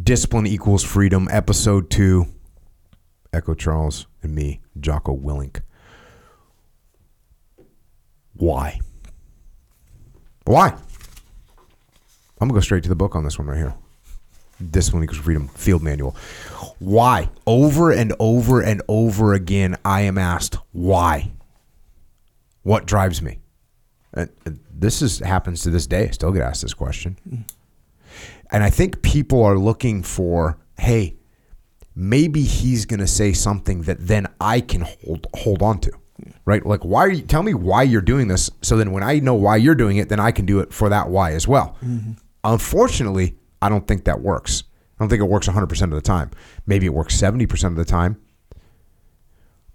Discipline Equals Freedom, Episode 2. Echo Charles and me, Jocko Willink. Why? Why? I'm going to go straight to the book on this one right here. Discipline Equals Freedom Field Manual. Why? Over and over and over again, I am asked, why? What drives me? And this is happens to this day. I still get asked this question. And I think people are looking for, hey, maybe he's going to say something that then I can hold hold on to. Right? Like why are you tell me why you're doing this so then when I know why you're doing it, then I can do it for that why as well. Mm-hmm. Unfortunately, I don't think that works. I don't think it works 100% of the time. Maybe it works 70% of the time.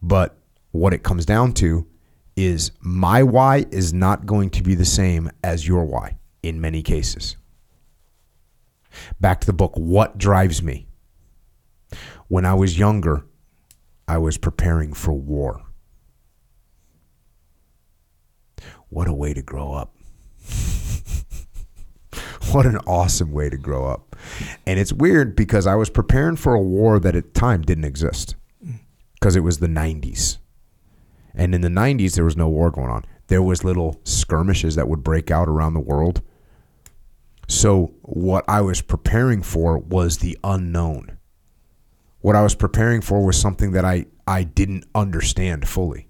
But what it comes down to is my why is not going to be the same as your why in many cases. Back to the book, What Drives Me? When I was younger, I was preparing for war. What a way to grow up. what an awesome way to grow up. And it's weird because I was preparing for a war that at the time didn't exist mm. because it was the 90s. And in the 90s, there was no war going on. There was little skirmishes that would break out around the world. So what I was preparing for was the unknown. What I was preparing for was something that I, I didn't understand fully.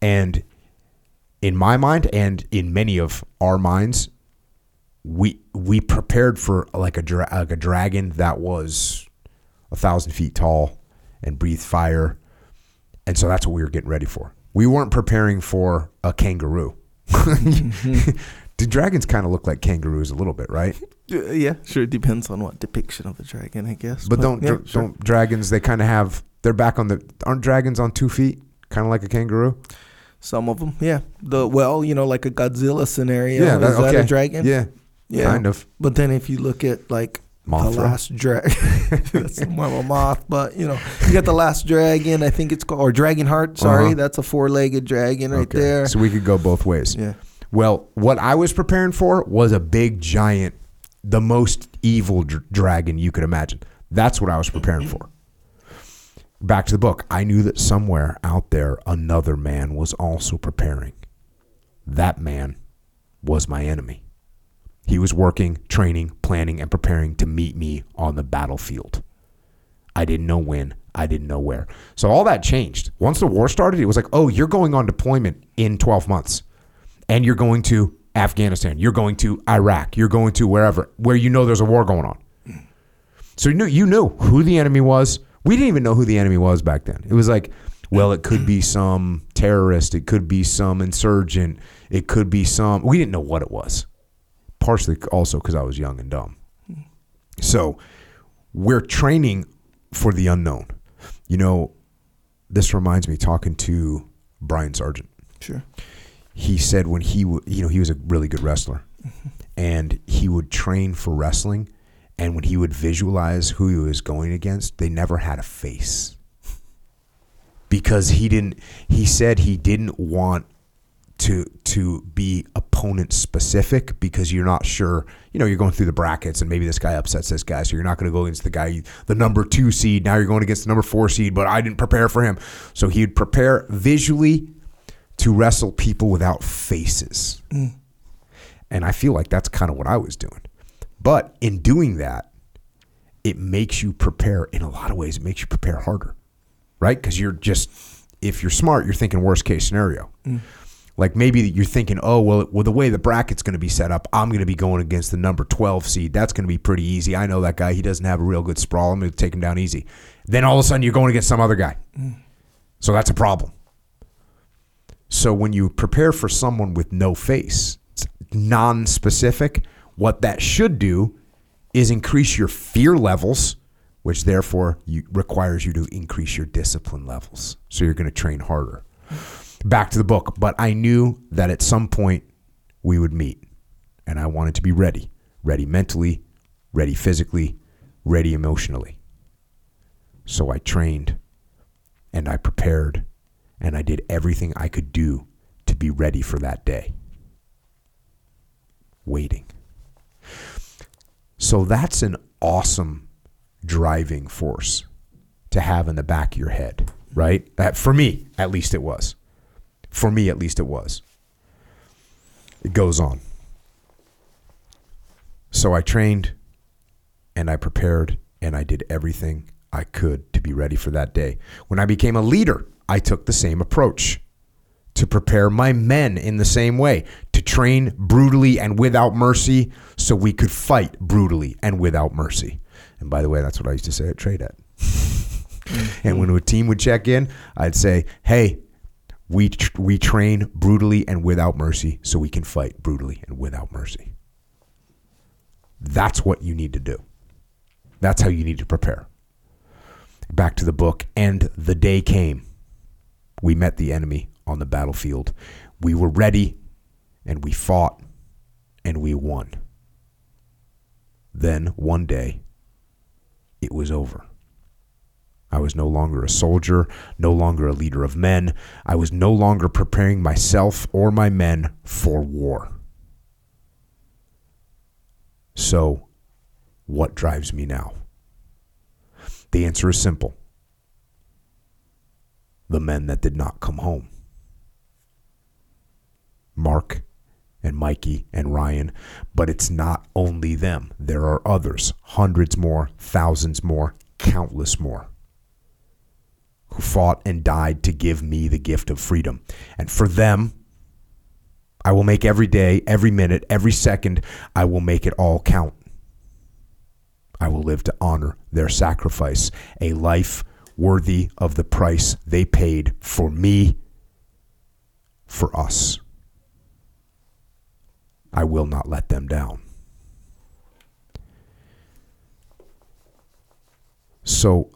And in my mind and in many of our minds, we we prepared for like a dra- like a dragon that was a thousand feet tall and breathed fire, and so that's what we were getting ready for. We weren't preparing for a kangaroo. Do dragons kind of look like kangaroos a little bit, right? Yeah, sure. It depends on what depiction of a dragon, I guess. But don't yeah, dra- sure. don't dragons? They kind of have they're back on the aren't dragons on two feet, kind of like a kangaroo. some of them, yeah. The well, you know, like a Godzilla scenario. Yeah, is that- that a dragon? Yeah, yeah. kind of. But then if you look at like Mothra. the last dragon, that's more of a moth. But you know, you got the last dragon. I think it's called or dragon heart. Sorry, Uh-huh. that's a four-legged dragon right Okay. there. So we could go both ways. yeah. Well, what I was preparing for was a big giant, the most evil dr- dragon you could imagine. That's what I was preparing for. Back to the book. I knew that somewhere out there another man was also preparing. That man was my enemy. He was working, training, planning, and preparing to meet me on the battlefield. I didn't know when. I didn't know where. So all that changed. Once the war started, it was like, oh, you're going on deployment in 12 months. And you're going to Afghanistan. You're going to Iraq. You're going to wherever, where you know there's a war going on. So you knew, you knew who the enemy was. We didn't even know who the enemy was back then. It was like, well, it could be some terrorist. It could be some insurgent. It could be some. We didn't know what it was. Partially also because I was young and dumb. So we're training for the unknown. You know, this reminds me talking to Brian Sargent. Sure. He said when he, w- you know, he was a really good wrestler, mm-hmm. and he would train for wrestling, and when he would visualize who he was going against, they never had a face because he didn't. He said he didn't want to to be opponent specific because you're not sure. You know, you're going through the brackets and maybe this guy upsets this guy, so you're not going to go against the guy, the number two seed. Now you're going against the number four seed, but I didn't prepare for him, so he'd prepare visually to wrestle people without faces. Mm. And I feel like that's kind of what I was doing. But in doing that, it makes you prepare in a lot of ways. It makes you prepare harder, right? Because you're just, if you're smart, you're thinking worst case scenario. Mm. Like maybe you're thinking, oh, well, well, the way the bracket's going to be set up, I'm going to be going against the number 12 seed. That's going to be pretty easy. I know that guy. He doesn't have a real good sprawl. I'm going to take him down easy. Then all of a sudden you're going against some other guy. Mm. So that's a problem. So when you prepare for someone with no face, it's non-specific, what that should do is increase your fear levels, which therefore you, requires you to increase your discipline levels. So you're going to train harder. Back to the book, but I knew that at some point we would meet, and I wanted to be ready, ready mentally, ready physically, ready emotionally. So I trained and I prepared and I did everything I could do to be ready for that day. Waiting. So that's an awesome driving force to have in the back of your head, right? That for me, at least it was. For me, at least it was. It goes on. So I trained and I prepared and I did everything I could to be ready for that day. When I became a leader, I took the same approach to prepare my men in the same way, to train brutally and without mercy so we could fight brutally and without mercy. And by the way, that's what I used to say at TRADET. and when a team would check in, I'd say, "Hey, we tr- we train brutally and without mercy so we can fight brutally and without mercy." That's what you need to do. That's how you need to prepare. Back to the book, and the day came. We met the enemy on the battlefield. We were ready, and we fought, and we won. Then, one day, it was over. I was no longer a soldier, no longer a leader of men. I was no longer preparing myself or my men for war. So, what drives me now? The answer is simple the men that did not come home. Marc and Mikey and Ryan, but it's not only them. There are others, hundreds more, thousands more, countless more, who fought and died to give me the gift of freedom. And for them, I will make every day, every minute, every second, I will make it all count. I will live to honor their sacrifice, a life worthy of the price they paid for me, for us. I will not let them down. So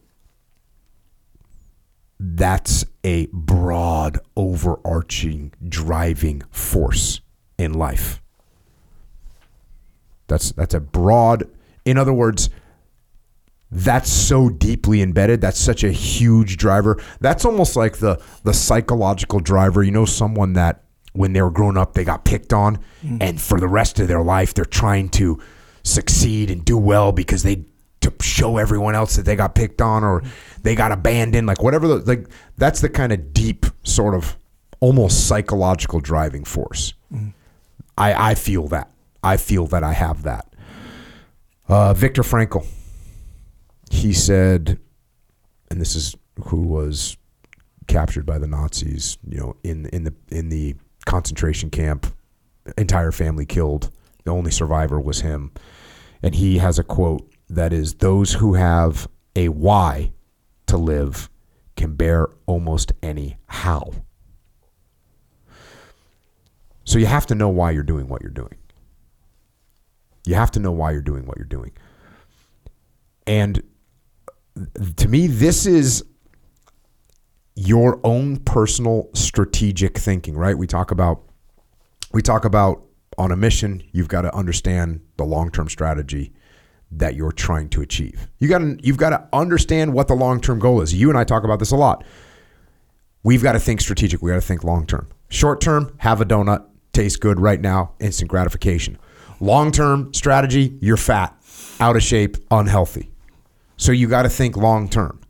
that's a broad, overarching, driving force in life. That's that's a broad. In other words, that's so deeply embedded. That's such a huge driver. That's almost like the the psychological driver. You know, someone that when they were growing up, they got picked on, mm-hmm. and for the rest of their life, they're trying to succeed and do well because they to show everyone else that they got picked on or mm-hmm. they got abandoned, like whatever. The, like that's the kind of deep sort of almost psychological driving force. Mm-hmm. I I feel that. I feel that I have that. Uh, Viktor Frankl. He said, and this is who was captured by the Nazis. You know, in in the in the concentration camp, entire family killed. The only survivor was him, and he has a quote that is, "Those who have a why to live can bear almost any how." So you have to know why you're doing what you're doing. You have to know why you're doing what you're doing. And to me, this is your own personal strategic thinking, right? We talk about we talk about on a mission, you've got to understand the long-term strategy that you're trying to achieve. You got to you've got to understand what the long-term goal is. You and I talk about this a lot. We've got to think strategic. We got to think long-term. Short-term, have a donut, tastes good right now, instant gratification. Long-term strategy, you're fat, out of shape, unhealthy. So you got to think long-term.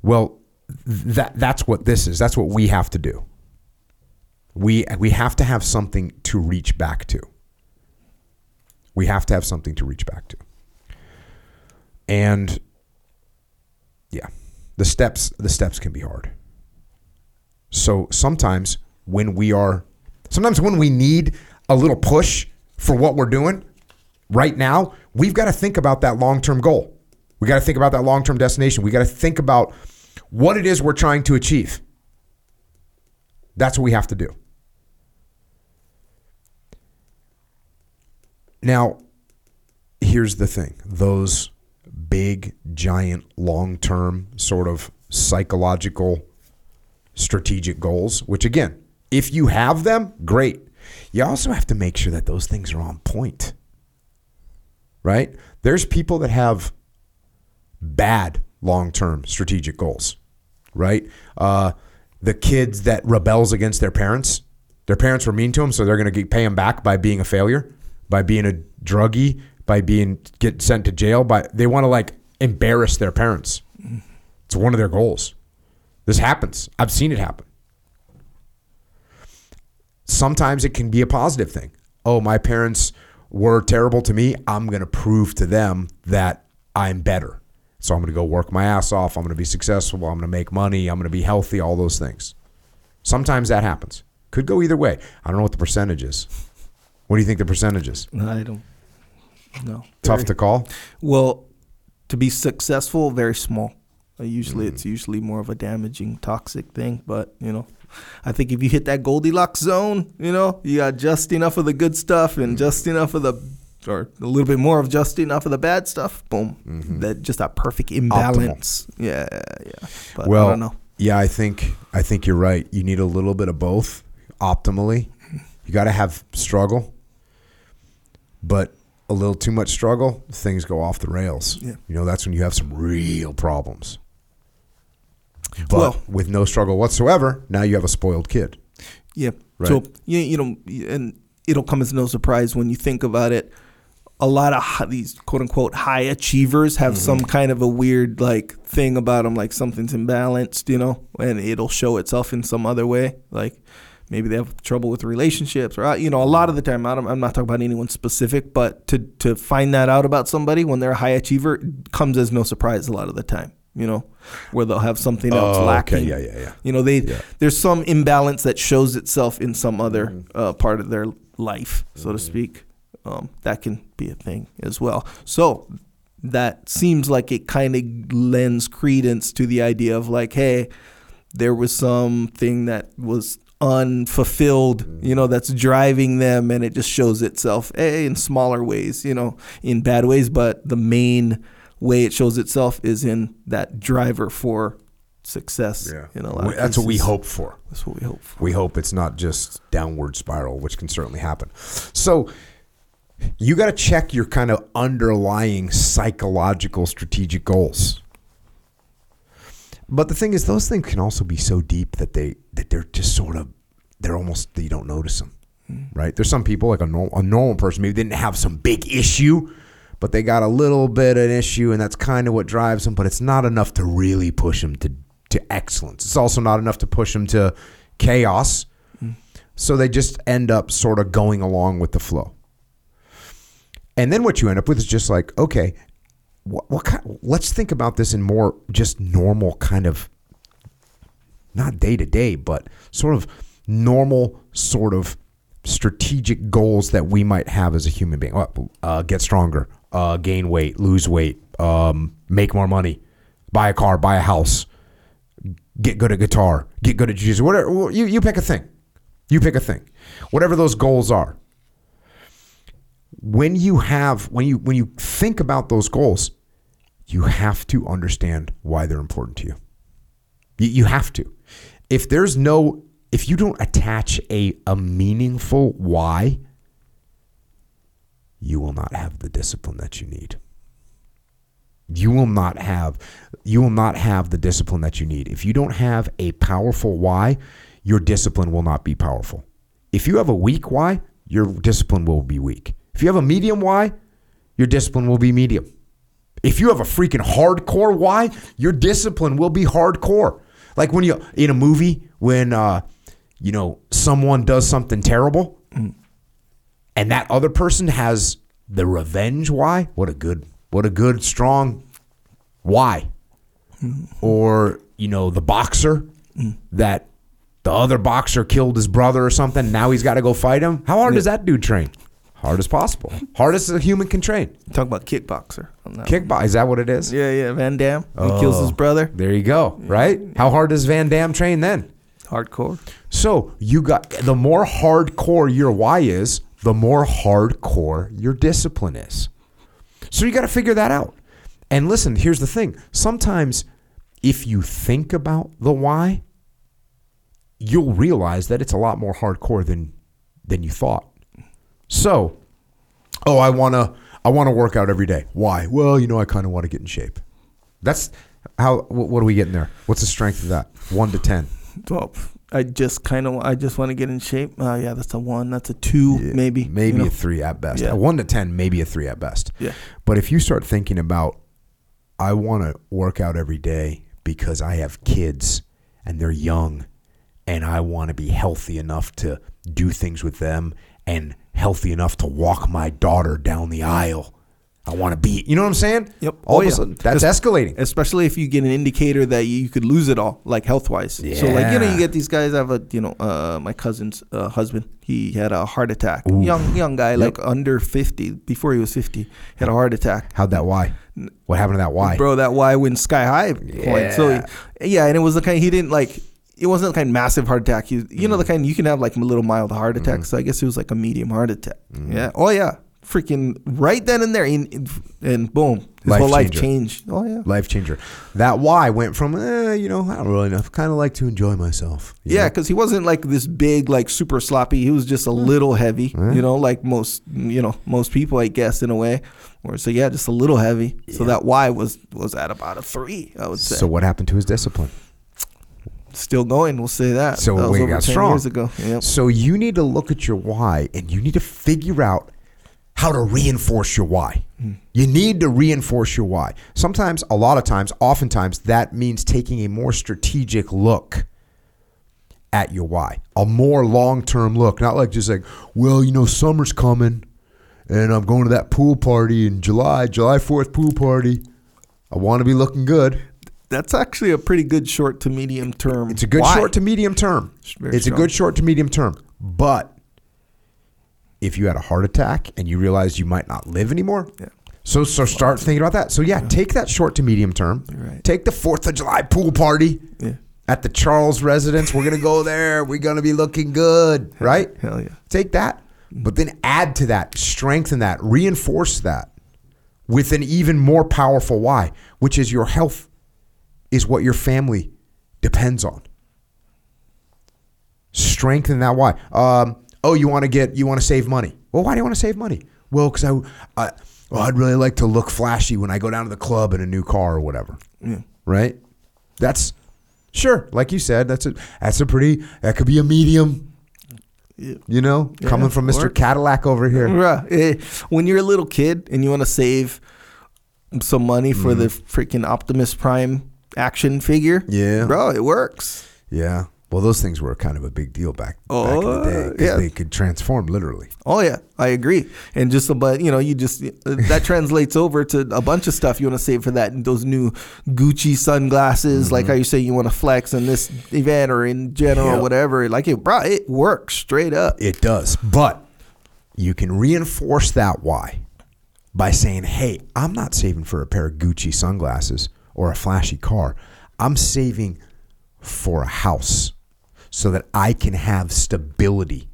Well, that that's what this is. That's what we have to do. We we have to have something to reach back to. We have to have something to reach back to. And yeah, the steps the steps can be hard. So sometimes when we are sometimes when we need a little push for what we're doing right now, we've got to think about that long-term goal. We got to think about that long-term destination. We got to think about what it is we're trying to achieve. That's what we have to do. Now, here's the thing those big, giant, long term sort of psychological, strategic goals, which again, if you have them, great. You also have to make sure that those things are on point, right? There's people that have bad long term strategic goals, right? Uh, the kids that rebels against their parents, their parents were mean to them, so they're going to pay them back by being a failure, by being a druggie, by being get sent to jail. By they want to like embarrass their parents. It's one of their goals. This happens. I've seen it happen. Sometimes it can be a positive thing. Oh, my parents were terrible to me. I'm going to prove to them that I'm better. So I'm going to go work my ass off. I'm going to be successful. I'm going to make money. I'm going to be healthy, all those things. Sometimes that happens. Could go either way. I don't know what the percentage is. What do you think the percentage is? I don't know. Tough Very- to call. Well, to be successful, very small. Uh, usually, Mm. it's usually more of a damaging, toxic thing. But you know, I think if you hit that Goldilocks zone, you know, you got just enough of the good stuff and Mm. just enough of the, or a little bit more of just enough of the bad stuff. Boom, Mm-hmm. that just that perfect imbalance. Yeah, yeah. But I well, don't know. yeah, I think I think you're right. You need a little bit of both optimally. You got to have struggle, but a little too much struggle, things go off the rails. Yeah. You know, that's when you have some real problems. But Well- with no struggle whatsoever, now you have a spoiled kid. Yeah. Right. So you you know, and it'll come as no surprise when you think about it. A lot of hi- these quote unquote high achievers have Mm-hmm. some kind of a weird like thing about them, like something's imbalanced, you know, and it'll show itself in some other way, like. Maybe they have trouble with relationships, or uh, you know, a lot of the time. I don't, I'm not talking about anyone specific, but to to find that out about somebody when they're a high achiever comes as no surprise a lot of the time. You know, where they'll have something else Oh, okay. lacking. Yeah, yeah, yeah. You know, they Yeah. there's some imbalance that shows itself in some other Mm-hmm. uh, part of their life, so to speak. Um, that can be a thing as well. So that seems like it kind of lends credence to the idea of like, hey, there was something that was unfulfilled, you know, that's driving them, and it just shows itself eh, in smaller ways, you know, in bad ways, but the main way it shows itself is in that driver for success. In a lot of that's what we hope for. That's what we hope for. We hope it's not just downward spiral, which can certainly happen. So you got to check your kind of underlying psychological strategic goals. But the thing is, those things can also be so deep that they that they're just sort of they're almost you don't notice them, right? There's some people like a normal, a normal person maybe didn't have some big issue, but they got a little bit of an issue, and that's kind of what drives them. But it's not enough to really push them to to excellence. It's also not enough to push them to chaos. Mm. So they just end up sort of going along with the flow. And then what you end up with is just like, okay, what, what kind, let's think about this in more just normal kind of, not day to day, but sort of normal sort of strategic goals that we might have as a human being. Uh, get stronger, uh, gain weight, lose weight, um, make more money, buy a car, buy a house, get good at guitar, get good at jiu-jitsu, whatever. You, you pick a thing. You pick a thing. Whatever those goals are. When you have when you when you think about those goals, you have to understand why they're important to you. You, you have to. If there's no if you don't attach a a meaningful why, you will not have the discipline that you need. You will not have you will not have the discipline that you need. If you don't have a powerful why, your discipline will not be powerful. If you have a weak why, your discipline will be weak. If you have a medium why, your discipline will be medium. If you have a freaking hardcore why, your discipline will be hardcore. Like when you in a movie when uh you know someone does something terrible and that other person has the revenge why, what a good what a good strong why. Or, you know, the boxer that the other boxer killed his brother or something, now he's got to go fight him. How hard does that dude train? Hard as possible. Hardest a human can train. Talk about kickboxer. Kickbox, is that what it is? Yeah, yeah. Van Damme. He oh, kills his Oh. brother. There you go, right? How hard does Van Damme train then? Hardcore. So you got the more hardcore your why is, the more hardcore your discipline is. So you got to figure that out. And listen, here's the thing. Sometimes if you think about the why, you'll realize that it's a lot more hardcore than than you thought. So, oh, I want to I want to work out every day. Why? Well, you know, I kind of want to get in shape. That's how wh- what are we getting there? What's the strength of that? 1 to 10. Well, I just kind of, I just want to get in shape. Uh, yeah, that's a one. That's a two, Yeah, maybe. maybe you know? a three at best. Yeah. A one to ten, maybe a three at best. Yeah. But if you start thinking about I want to work out every day because I have kids and they're young and I want to be healthy enough to do things with them and healthy enough to walk my daughter down the aisle. I want to be, you know what I'm saying? Yep. All Oh, of a yeah. sudden, that's Es- escalating. especially if you get an indicator that you could lose it all, like health wise. Yeah. So like you know, you get these guys. I have a you know, uh, my cousin's uh, husband. He had a heart attack. Young young guy, like under fifty. Before he was fifty, he had a heart attack. How'd that why? What happened to that why? Bro, that why went sky high point. So Yeah. yeah, and it was the kind he didn't like. It wasn't the kind of massive heart attack. He, you know the mm. kind you can have like a little mild heart mm-hmm. attack. So I guess it was like a medium heart attack. Mm-hmm. Yeah. Oh yeah. Freaking right then and there, and, and boom, his Life whole life changed. Oh yeah. Life changer. That why went from, eh, you know, I don't really know. Kind of like to enjoy myself. Yeah, because he wasn't like this big, like super sloppy. He was just a little heavy, you know, like most, you know, most people, I guess, in a way. Or so yeah, just a little heavy. So that Y was was at about a three, I would say. So what happened to his discipline? Still going, we'll say that. So that we got strong. years ago. Yep. So you need to look at your why and you need to figure out how to reinforce your why. Hmm. You need to reinforce your why. Sometimes, a lot of times, oftentimes, that means taking a more strategic look at your why, a more long term look, not like just like, well, you know, summer's coming and I'm going to that pool party in July, July 4th pool party. I want to be looking good. That's actually a pretty good short to medium term. It's a good Y. short to medium term. very It's a good short to medium term. But if you had a heart attack and you realized you might not live anymore, Yeah. so so start thinking about that. So yeah, take that short to medium term. Right. Take the Fourth of July pool party Yeah. at the Charles residence. We're gonna go there. We're gonna be looking good, right? Hell yeah. Take that, mm-hmm. but then add to that, strengthen that, reinforce that with an even more powerful why, which is your health is what your family depends on. Strengthen that why. Um, oh, you want to get, you want to save money. Well, why do you want to save money? Well, because I, I, well, I'd really like to look flashy when I go down to the club in a new car or whatever. Yeah. Right? That's sure, like you said, that's a that's a pretty that could be a medium. Yeah. You know, coming from Mr. Cadillac over here. When you're a little kid and you want to save some money for the Mm-hmm. freaking Optimus Prime action figure, Yeah. bro, it works. Yeah. Well, those things were kind of a big deal back, back in Oh, the day 'cause yeah. they could transform literally. Oh yeah, I agree. And just but you know, you just that translates over to a bunch of stuff you want to save for that. Those new Gucci sunglasses, like how you say you want to flex in this event or in general Mm-hmm. Or whatever. Like it, bro, it works straight up. It does. But you can reinforce that why by saying, hey, I'm not saving for a pair of Gucci sunglasses or a flashy car. I'm saving for a house so that I can have stability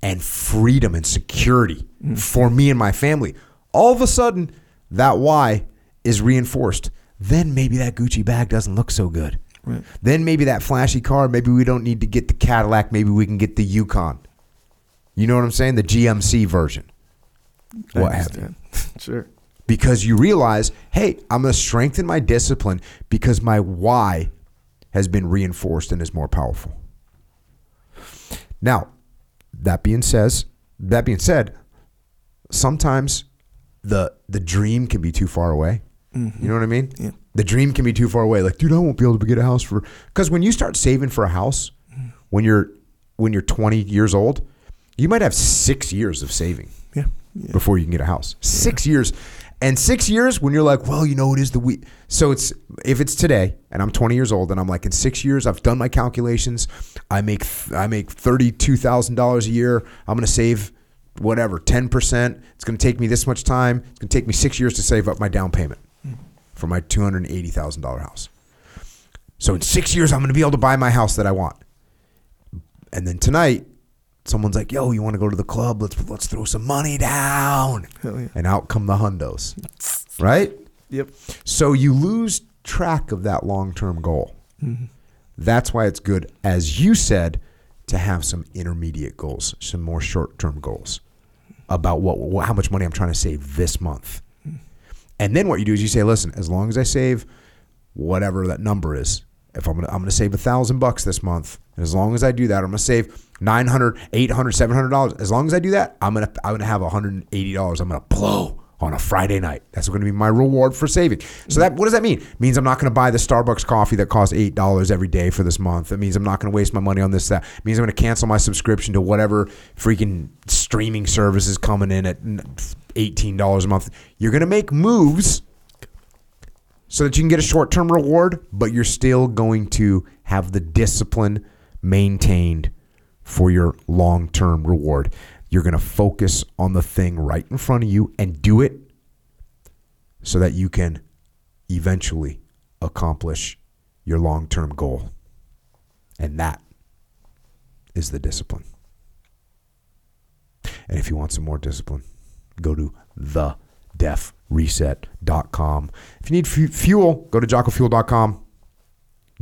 and freedom and security mm. for me and my family. All of a sudden, that why is reinforced. Then maybe that Gucci bag doesn't look so good. Right. Then maybe that flashy car, maybe we don't need to get the Cadillac, maybe we can get the Yukon. You know what I'm saying? The GMC version. I What you? sure. Because you realize, hey, I'm going to strengthen my discipline because my why has been reinforced and is more powerful. Now, that being says, that being said, sometimes the the dream can be too far away. Mm-hmm. You know what I mean? Yeah. The dream can be too far away. Like, dude, I won't be able to get a house for because when you start saving for a house, mm. when you're when you're 20 years old, you might have six years of saving Yeah. yeah. before you can get a house. Six years. And six years when you're like, well, you know, it is the week. So it's if it's today and I'm 20 years old and I'm like, in six years, I've done my calculations. I make I make thirty two thousand dollars a year. I'm gonna save whatever ten percent. It's gonna take me this much time. It's gonna take me six years to save up my down payment for my two hundred eighty thousand dollar house. So in six years, I'm gonna be able to buy my house that I want. And then tonight, someone's like, "Yo, you want to go to the club? Let's let's throw some money down." Hell yeah. And out come the hundos, right? Yep. So you lose track of that long term goal. Mm-hmm. That's why it's good, as you said, to have some intermediate goals, some more short term goals about what, what how much money I'm trying to save this month. Mm. And then what you do is you say, listen, as long as I save whatever that number is, if I'm gonna I'm gonna save a thousand bucks this month, and as long as I do that, I'm gonna save 900 800 700 dollars. As long as I do that, I'm gonna I'm gonna have 180 dollars. I'm gonna blow on a Friday night. That's going to be my reward for saving. So that what does that mean? It means I'm not going to buy the Starbucks coffee that costs eight dollars every day for this month. It means I'm not going to waste my money on this. That it means I'm going to cancel my subscription to whatever freaking streaming service is coming in at eighteen dollars a month. You're going to make moves so that you can get a short term reward, but you're still going to have the discipline maintained for your long term reward. You're going to focus on the thing right in front of you and do it so that you can eventually accomplish your long term goal. And that is the discipline. And if you want some more discipline, go to thedefreset.com. If you need fuel, go to jockofuel.com.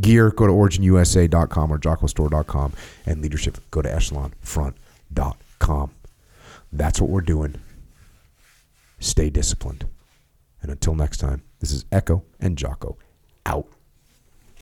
Gear, go to originusa.com or jockostore.com. And leadership, go to echelonfront.com. That's what we're doing. Stay disciplined. And until next time, this is Echo and Jocko